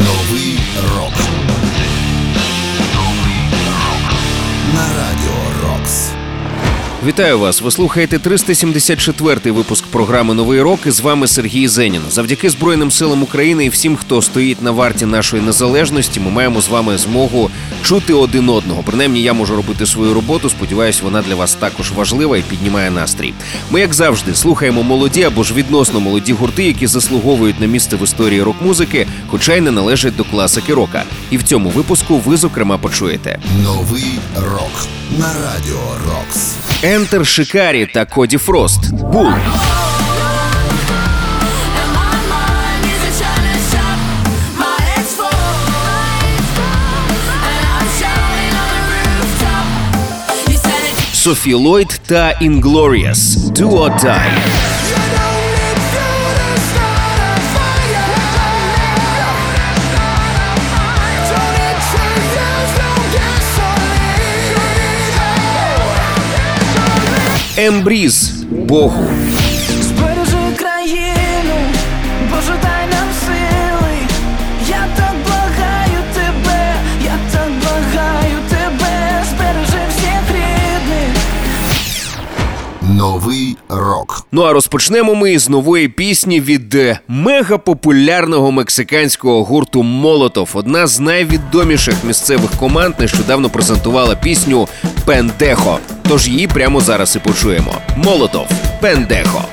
Новий рок. Вітаю вас! Ви слухаєте 374-й випуск програми Новий рок. І з вами Сергій Зенін. Завдяки Збройним силам України і всім, хто стоїть на варті нашої незалежності, ми маємо з вами змогу чути один одного. Принаймні, я можу робити свою роботу. Сподіваюсь, вона для вас також важлива і піднімає настрій. Ми, як завжди, слухаємо молоді або ж відносно молоді гурти, які заслуговують на місце в історії рок-музики, хоча й не належать до класики рока. І в цьому випуску ви зокрема почуєте. Новий рок. На радіо Рокс. Ентер Шикарі та Коді Фрост. Бул. And my mind is a china shop. My ex And I'm shouting on the rooftop. You said it. Софі Ллойд та Inglorious. Do or Die. Ембріз. Богу. Новий рок. Ну а розпочнемо ми з нової пісні від е, мегапопулярного мексиканського гурту Молотов. Одна з найвідоміших місцевих команд нещодавно презентувала пісню Пендехо. Тож її прямо зараз і почуємо. Молотов Пендехо.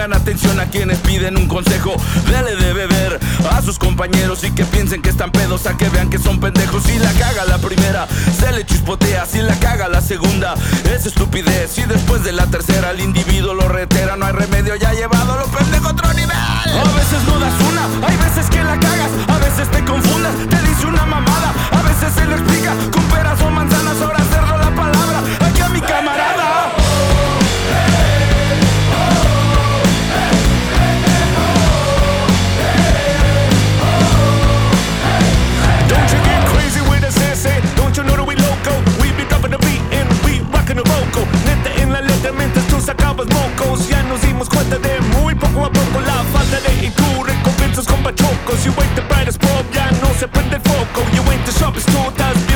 Pongan atención a quienes piden un consejo. Dele de beber a sus compañeros y que piensen que están pedos a que vean que son pendejos. Si la caga la primera, se le chispotea. Si la caga la segunda, es estupidez. Y después de la tercera, el individuo lo retera. No hay remedio, ya ha llevado lo pendejo de tú recompensas con pachocos. You ain't the brightest bulb, ya no se prende el foco. You ain't the sharpest tool, estás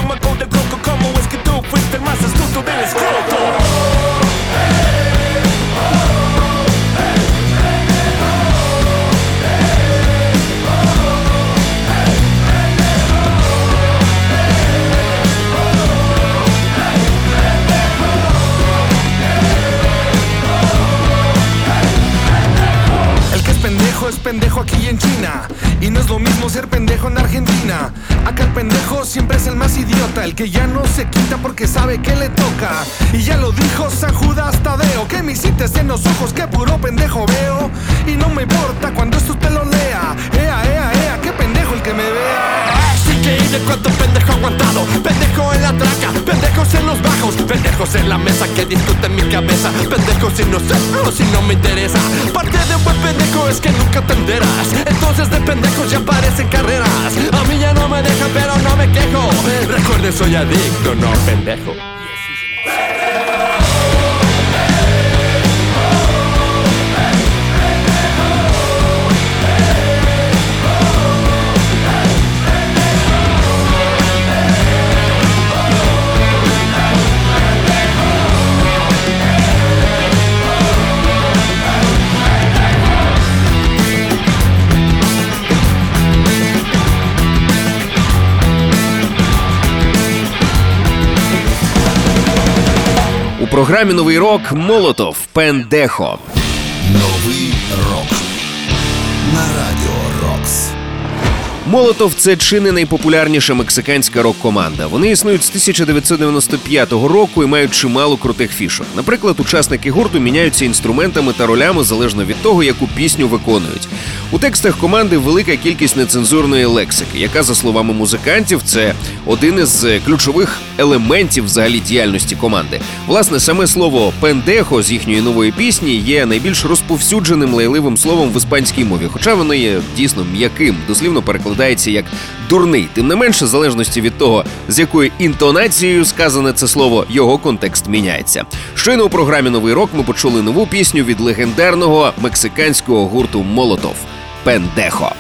que le toca. Y ya lo dijo San Judas Tadeo, que me hiciste en los ojos, que puro pendejo veo. Y no me importa cuando esto te Increíble cuánto pendejo aguantado. Pendejo en la traca, pendejos en los bajos. Pendejos en la mesa que discuten mi cabeza. Pendejos si no sé o si no me interesa. Parte de un buen pendejo es que nunca te Entonces de pendejos ya parecen carreras. A mí ya no me dejan pero no me quejo. Recuerden soy adicto, no pendejo програмі Новий рок Молотов Пендехо. Новий Молотов це чи не найпопулярніша мексиканська рок-команда. Вони існують з 1995 року і мають чимало крутих фішок. Наприклад, учасники гурту міняються інструментами та ролями залежно від того, яку пісню виконують. У текстах команди велика кількість нецензурної лексики, яка, за словами музикантів, це один із е, ключових елементів взагалі діяльності команди. Власне, саме слово пендехо з їхньої нової пісні є найбільш розповсюдженим лайливим словом в іспанській мові, хоча воно є дійсно м'яким, дослівно перекладається як дурний. Тим не менше, в залежності від того, з якою інтонацією сказане це слово, його контекст міняється. Щойно у програмі Новий рок ми почули нову пісню від легендарного мексиканського гурту Молотов Пендехо.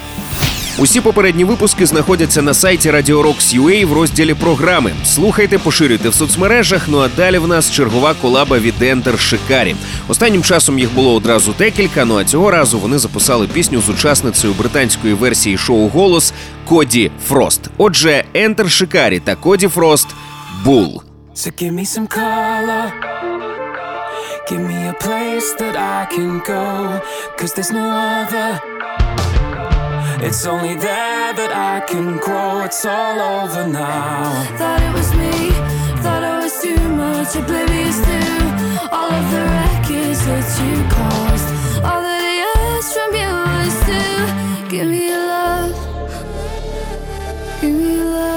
Усі попередні випуски знаходяться на сайті Radio Rocks UA в розділі програми. Слухайте, поширюйте в соцмережах. Ну а далі в нас чергова колаба від Enter Шикарі. Останнім часом їх було одразу декілька. Ну а цього разу вони записали пісню з учасницею британської версії шоу Голос Коді Фрост. Отже, Enter Шикарі та Коді Фрост Бул. So give me some color. Give me a place that I can go. Cause there's no other. It's only there that I can grow. It's all over now. Thought it was me, thought I was too much oblivious to all of the wreckage that you caused. All that I asked from you was to give me your love, give me your love.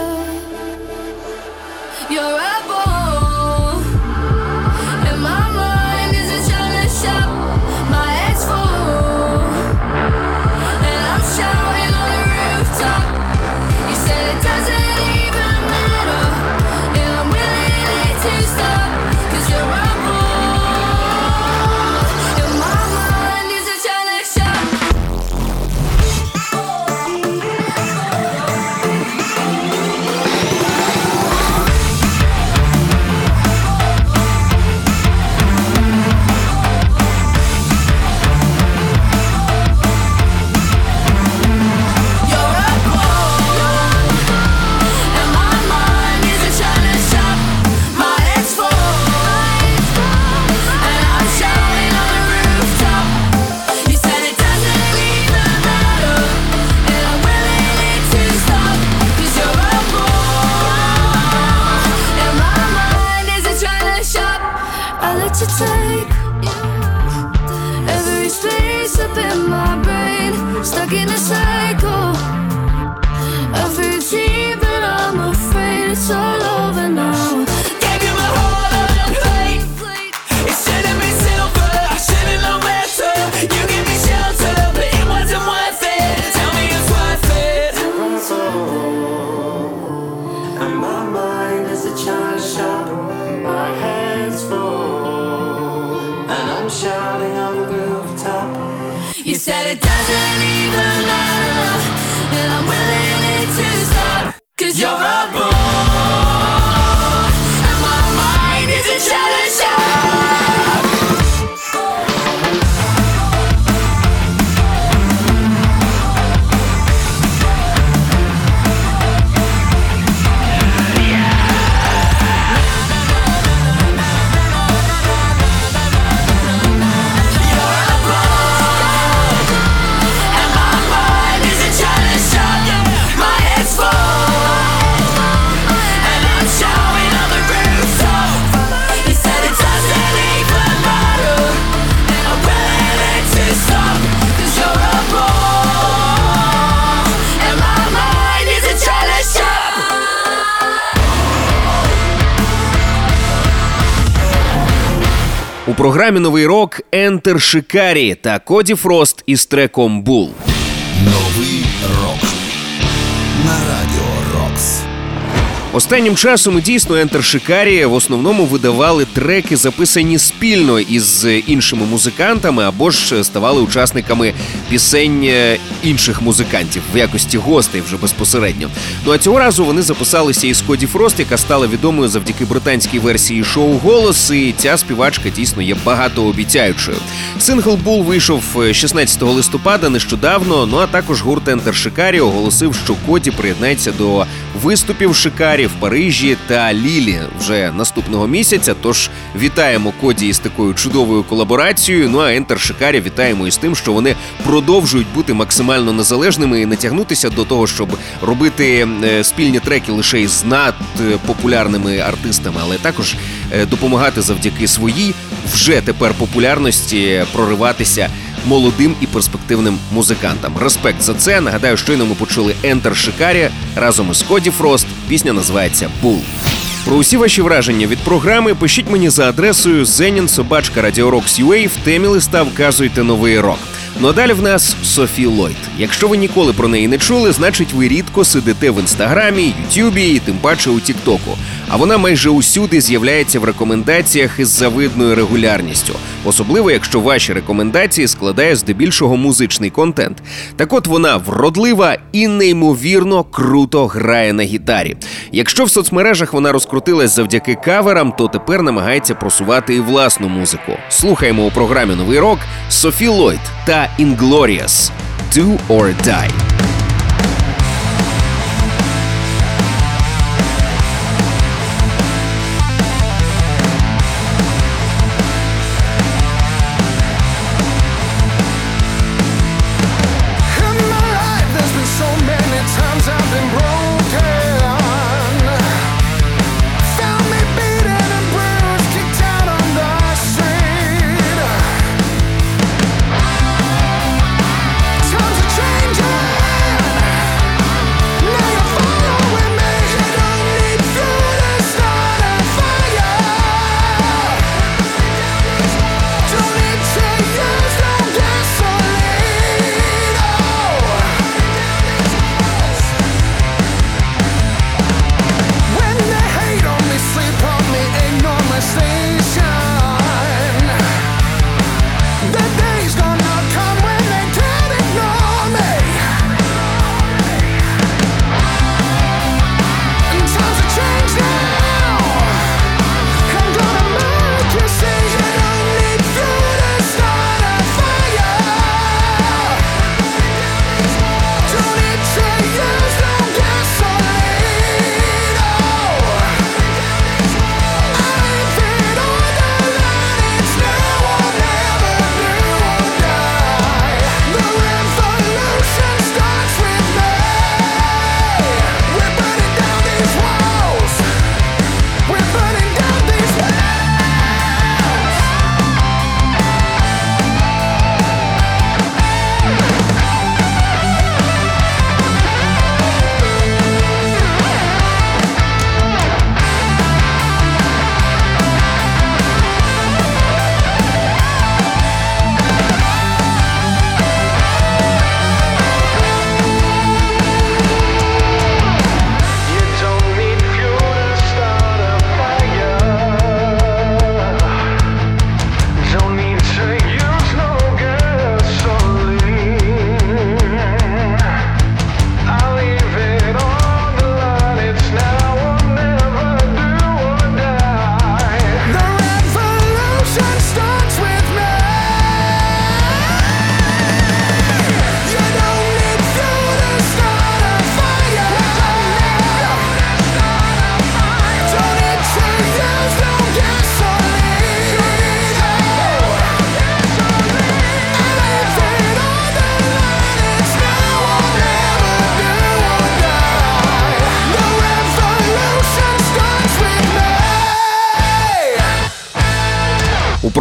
落ち着い програмі Новий рок Enter Шикарі та Коді Фрост із треком Бул. Новий рок на радіо. Останнім часом дійсно Enter Шикарі в основному видавали треки, записані спільно із іншими музикантами, або ж ставали учасниками пісень е, інших музикантів в якості гостей вже безпосередньо. Ну а цього разу вони записалися із Коді Фрост, яка стала відомою завдяки британській версії шоу Голос. І ця співачка дійсно є багатообіцяючою. Сингл Бул вийшов е, 16 листопада нещодавно. Ну а також гурт Enter Шикарі оголосив, що Коді приєднається до виступів Шикарі в Парижі та Лілі вже наступного місяця. Тож вітаємо Коді із такою чудовою колаборацією. Ну а Ентер Шикарі вітаємо із тим, що вони продовжують бути максимально незалежними і не тягнутися до того, щоб робити е, спільні треки лише із надпопулярними артистами, але також е, допомагати завдяки своїй вже тепер популярності прориватися молодим і перспективним музикантам. Респект за це. Нагадаю, щойно ми почули Enter Шикарі разом із Коді Фрост. Пісня називається Bull. Про усі ваші враження від програми пишіть мені за адресою zeninsobachka.radiorocks.ua в темі листа вказуйте новий рок. Ну а далі в нас Софі Ллойд. Якщо ви ніколи про неї не чули, значить ви рідко сидите в інстаграмі, Ютюбі і тим паче у Тіктоку. А вона майже усюди з'являється в рекомендаціях із завидною регулярністю, особливо якщо ваші рекомендації складає здебільшого музичний контент. Так от вона вродлива і неймовірно круто грає на гітарі. Якщо в соцмережах вона розкрутилась завдяки каверам, то тепер намагається просувати і власну музику. Слухаємо у програмі Новий рок Софі Ллойд та Inglorious Do or Die.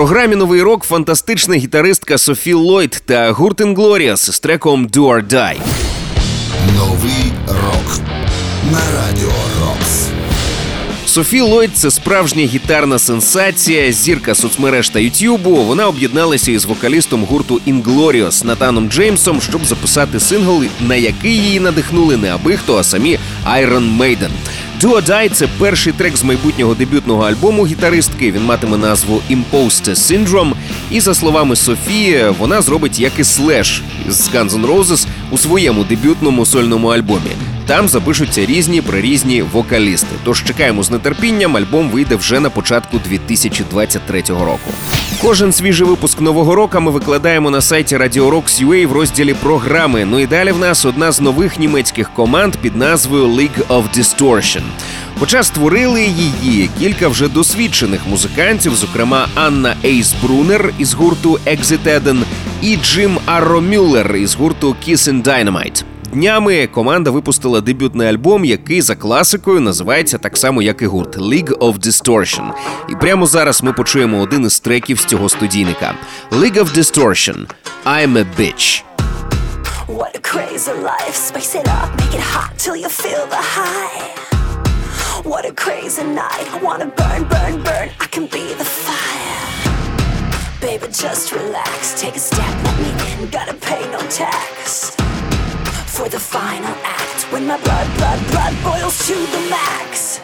Програмі Новий рок фантастична гітаристка Софі Ллойд та гурт Inglorious з треком Do or Die. Новий рок на радіо Рокс. Софі Ллойд – це справжня гітарна сенсація, зірка соцмереж та Ютюбу. Вона об'єдналася із вокалістом гурту Inglorious Натаном Джеймсом, щоб записати сингл, на який її надихнули не аби хто, а самі Iron Maiden. Die – це перший трек з майбутнього дебютного альбому гітаристки. Він матиме назву Imposter Syndrome. І за словами Софії, вона зробить як і Slash з Guns N' Roses у своєму дебютному сольному альбомі. Там запишуться різні прирізні вокалісти. Тож чекаємо з нетерпінням. Альбом вийде вже на початку 2023 року. Кожен свіжий випуск нового року ми викладаємо на сайті Radio Rocks.ua в розділі програми. Ну і далі в нас одна з нових німецьких команд під назвою League of Distortion. Хоча створили її кілька вже досвідчених музикантів, зокрема Анна Ейс Брунер із гурту Exit Eden і Джим Арро Мюллер із гурту Kiss and Dynamite. Днями команда випустила дебютний альбом, який за класикою називається так само, як і гурт League of Distortion. І прямо зараз ми почуємо один із треків з цього студійника League of Distortion I'm a Bitch. What a crazy life. Spice it up, make it hot till you feel the high. What a crazy night. I wanna burn, burn, burn. I can be the fire. Baby, just relax. Take a step, let me in. Gotta pay no tax. For the final act, when my blood, blood, blood boils to the max.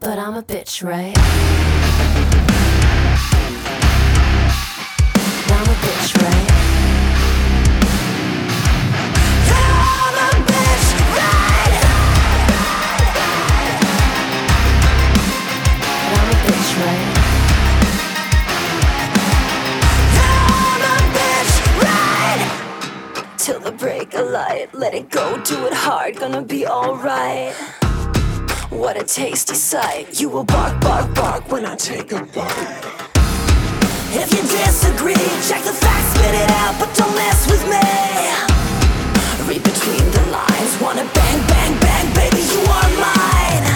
But I'm a bitch, right? Hard, gonna be alright. What a tasty sight. You will bark, bark, bark when I take a bite. If you disagree, check the facts, spit it out, but don't mess with me. Read between the lines, wanna bang, bang, bang, baby, you are mine.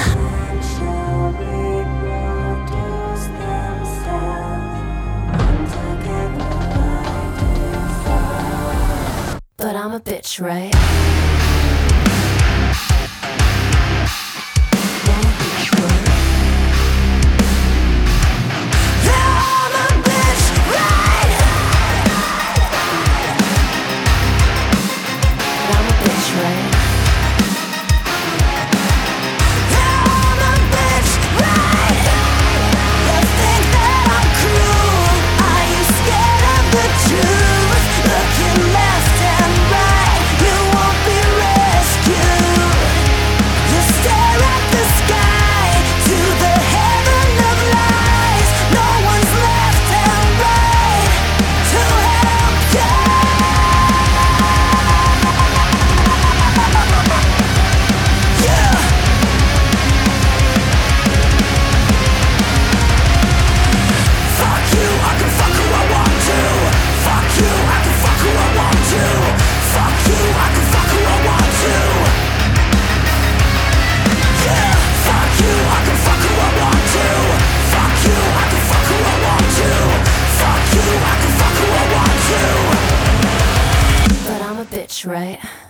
But I'm a bitch, right?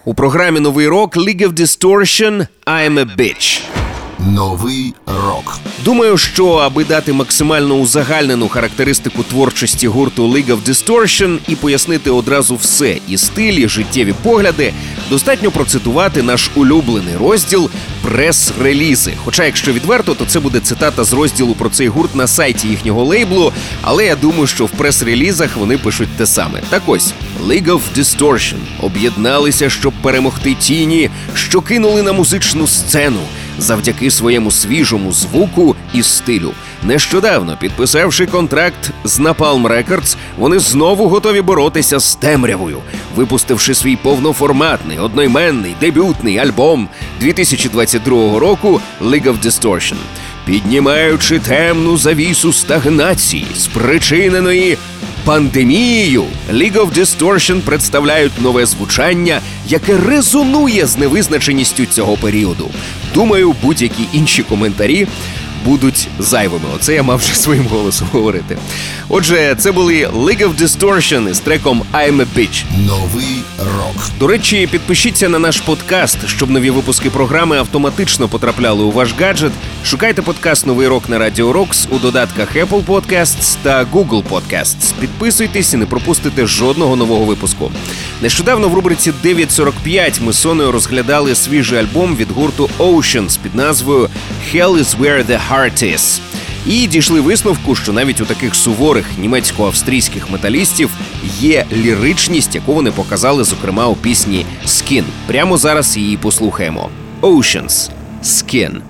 У програмі Новий рок League of Distortion I'm a Bitch. Новий рок. Думаю, що аби дати максимально узагальнену характеристику творчості гурту League of Distortion і пояснити одразу все і стилі, життєві погляди, достатньо процитувати наш улюблений розділ прес-релізи. Хоча, якщо відверто, то це буде цитата з розділу про цей гурт на сайті їхнього лейблу. Але я думаю, що в прес-релізах вони пишуть те саме. Так ось League of Distortion об'єдналися, щоб перемогти тіні, що кинули на музичну сцену завдяки своєму свіжому звуку і стилю. Нещодавно підписавши контракт з Napalm Records, вони знову готові боротися з темрявою, випустивши свій повноформатний одноіменний дебютний альбом 2022 року League of Distortion. Піднімаючи темну завісу стагнації, спричиненої пандемією, League of Distortion представляють нове звучання, яке резонує з невизначеністю цього періоду. Думаю, будь-які інші коментарі будуть зайвими. Оце я мав вже своїм голосом говорити. Отже, це були League of Distortion із треком I'm a Bitch. Новий рок. До речі, підпишіться на наш подкаст, щоб нові випуски програми автоматично потрапляли у ваш гаджет. Шукайте подкаст Новий рок на Радіо Рокс у додатках Apple Podcasts та Google Podcasts. Підписуйтесь і не пропустите жодного нового випуску. Нещодавно в рубриці 9.45 ми з Соною розглядали свіжий альбом від гурту Oceans під назвою Hell is where the heart is. І дійшли висновку, що навіть у таких суворих німецько-австрійських металістів є ліричність, яку вони показали, зокрема у пісні Skin. Прямо зараз її послухаємо. Oceans Skin.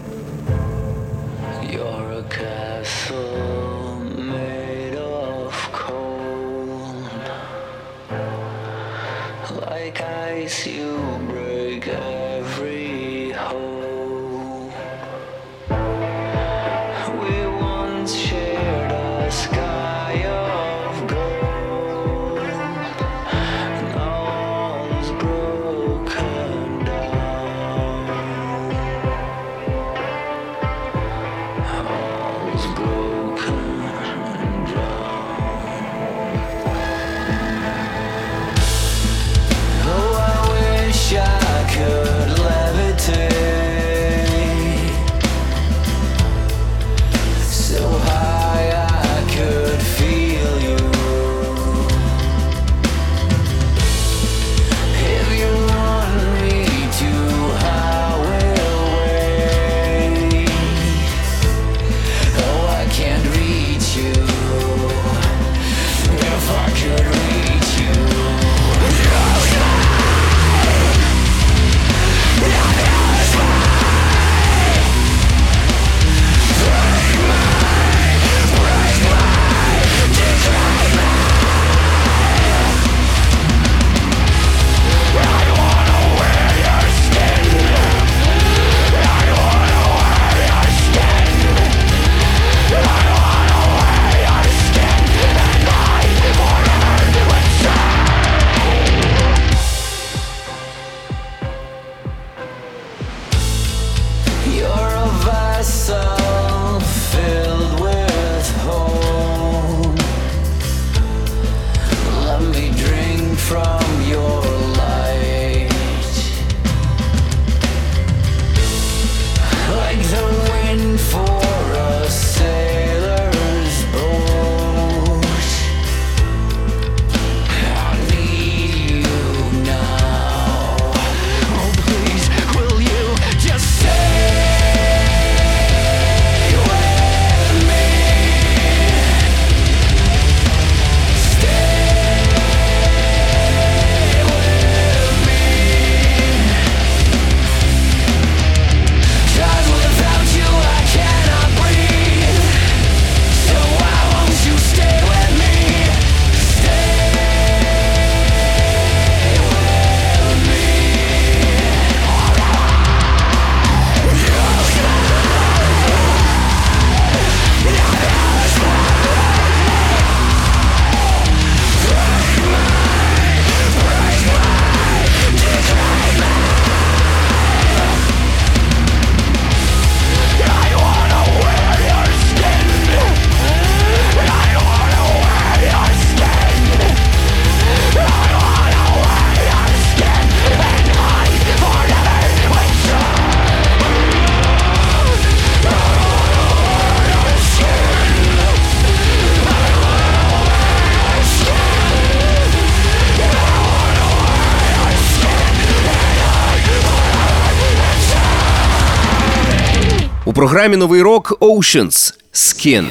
Програмі Новий рок Oceans Skin.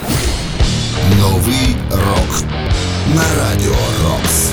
Новий рок на Радіо Рокс.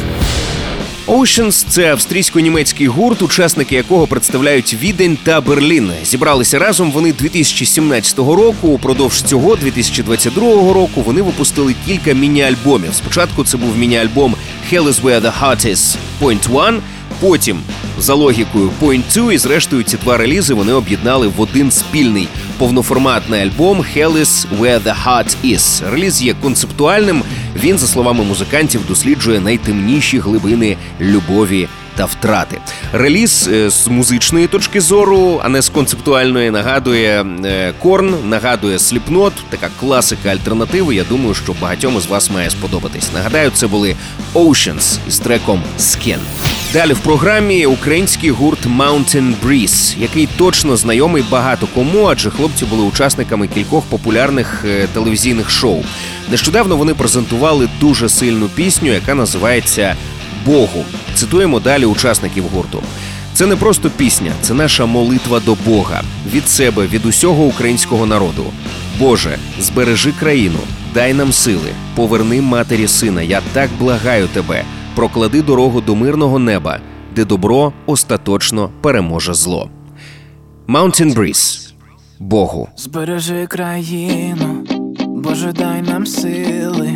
Oceans – це австрійсько-німецький гурт, учасники якого представляють Відень та Берлін. Зібралися разом вони 2017 року. Упродовж цього 2022 року вони випустили кілька міні-альбомів. Спочатку це був міні-альбом Hell is where the heart is Point One, Потім, за логікою Point Two, і зрештою ці два релізи вони об'єднали в один спільний повноформатний альбом Hell is Where the Heart Is. Реліз є концептуальним. Він, за словами музикантів, досліджує найтемніші глибини любові та втрати. Реліз е, з музичної точки зору, а не з концептуальної, нагадує е, Корн, нагадує Сліпнот, така класика альтернативи. Я думаю, що багатьом із вас має сподобатись. Нагадаю, це були Oceans із треком Skin. Далі в програмі український гурт Mountain Breeze, який точно знайомий багато кому, адже хлопці були учасниками кількох популярних е, телевізійних шоу. Нещодавно вони презентували дуже сильну пісню, яка називається Богу. Цитуємо далі учасників гурту. Це не просто пісня, це наша молитва до Бога від себе, від усього українського народу. Боже, збережи країну, дай нам сили, поверни матері сина. Я так благаю тебе. Проклади дорогу до мирного неба, де добро остаточно переможе зло. Mountain Breeze. Богу. Збережи країну, Боже, дай нам сили.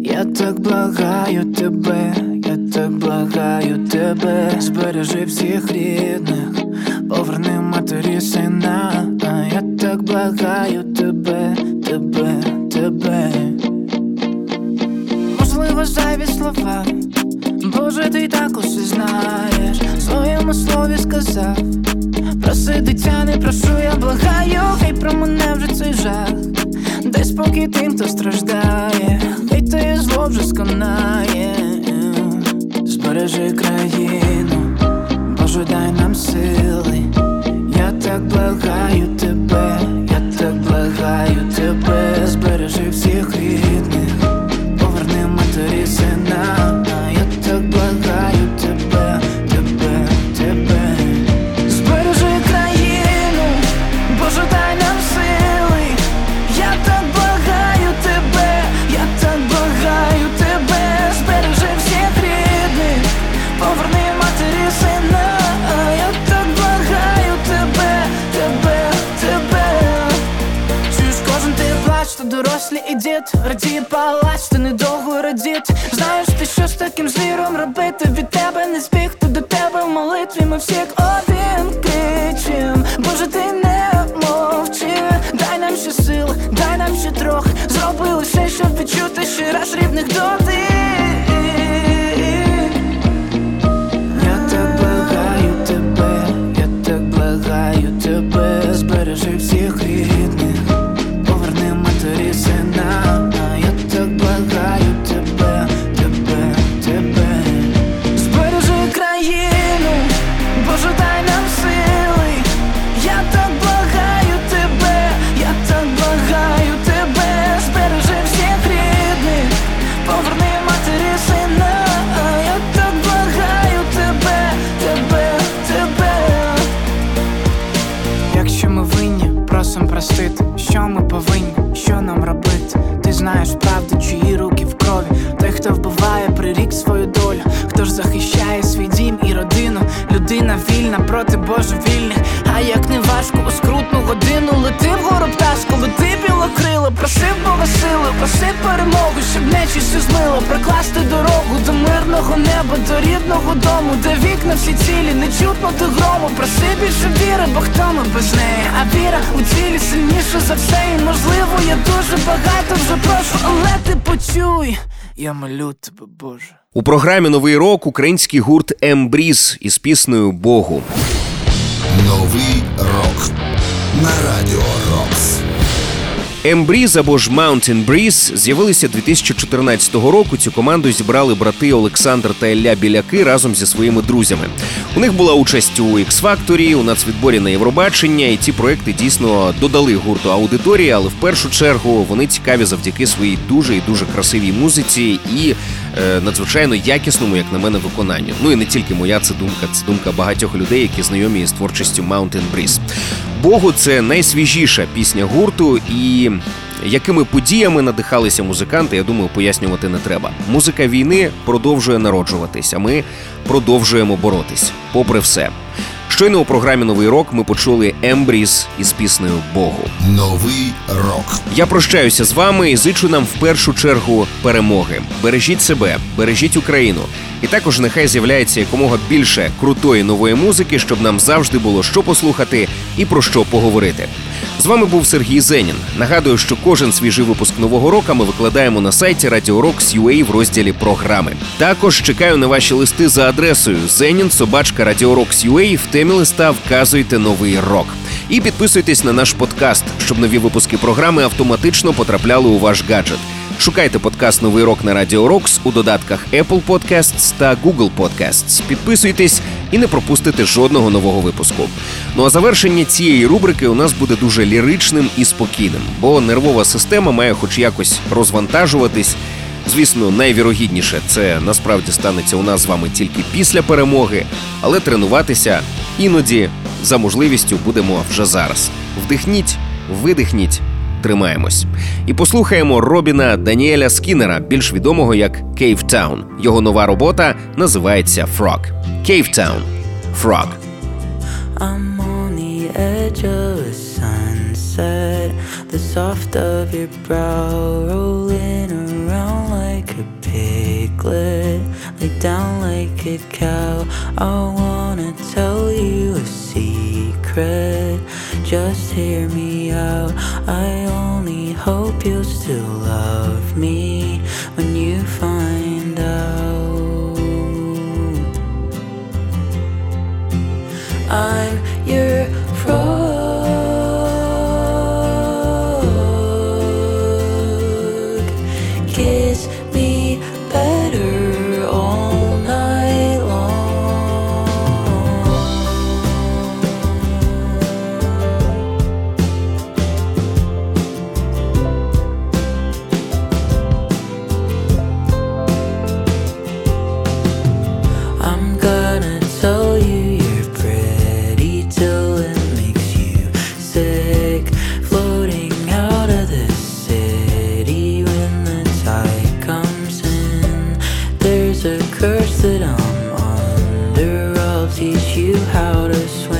Я так благаю тебе, я так благаю тебе, збережи всіх рідних, поверни матері сина. А Я так благаю тебе, тебе, тебе. Можливо, зайві слова. Боже, ти так усе знаєш, в своєму слові сказав. Проси дитя, не прошу, я благаю, хай про мене вже цей жах. Дай спокій тим, хто страждає, хай те зло вже сконає. Збережи країну, Боже, дай нам сили. Я так благаю тебе, я так благаю тебе, дід Радіє палач, ти недовго радіть. Знаєш ти що з таким звіром робити? Від тебе не збігти до тебе в молитві Ми всі прокласти дорогу до мирного неба, до рідного дому, де вікна всі цілі, не чутно до грому. Проси більше віри, бо хто ми без неї? А віра у цілі сильніша за все. І можливо, я дуже багато вже прошу, але ти почуй. Я молю тебе, Боже. У програмі Новий рок український гурт Ембріз із піснею Богу. Новий рок на радіо Рокс. Ембріз або ж Mountain Breeze з'явилися 2014 року. Цю команду зібрали брати Олександр та Ілля Біляки разом зі своїми друзями. У них була участь у X-Factor, у нацвідборі на Євробачення, і ці проекти дійсно додали гурту аудиторії, але в першу чергу вони цікаві завдяки своїй дуже і дуже красивій музиці і надзвичайно якісному, як на мене, виконанню. Ну і не тільки моя це думка, це думка багатьох людей, які знайомі з творчістю Mountain Breeze. Богу, це найсвіжіша пісня гурту, і якими подіями надихалися музиканти, я думаю, пояснювати не треба. Музика війни продовжує народжуватись, а ми продовжуємо боротись, попри все. Щойно у програмі Новий рок ми почули Ембріз із піснею Богу. Новий рок. Я прощаюся з вами і зичу нам в першу чергу перемоги. Бережіть себе, бережіть Україну. І також нехай з'являється якомога більше крутої нової музики, щоб нам завжди було що послухати і про що поговорити. З вами був Сергій Зенін. Нагадую, що кожен свіжий випуск нового року ми викладаємо на сайті Radio Rocks.ua в розділі програми. Також чекаю на ваші листи за адресою Зенін собачка Radio Rocks.ua. В темі листа вказуйте новий рок. І підписуйтесь на наш подкаст, щоб нові випуски програми автоматично потрапляли у ваш гаджет. Шукайте подкаст Новий рок на Радіо Рокс у додатках Apple Podcasts та Google Podcasts. Підписуйтесь і не пропустите жодного нового випуску. Ну а завершення цієї рубрики у нас буде дуже ліричним і спокійним, бо нервова система має хоч якось розвантажуватись. Звісно, найвірогідніше це насправді станеться у нас з вами тільки після перемоги, але тренуватися іноді за можливістю будемо вже зараз. Вдихніть, видихніть, тримаємось. І послухаємо Робіна Даніеля Скіннера, більш відомого як Cavetown. Його нова робота називається Frog. Кейвтаун. Frog. I'm on the edge of a sunset. The soft of your brow rolling around like a piglet. Lay down like a cow. I wanna tell you a secret. Just hear me out. I only hope you'll still love me when you find out. I'm teach you how to swim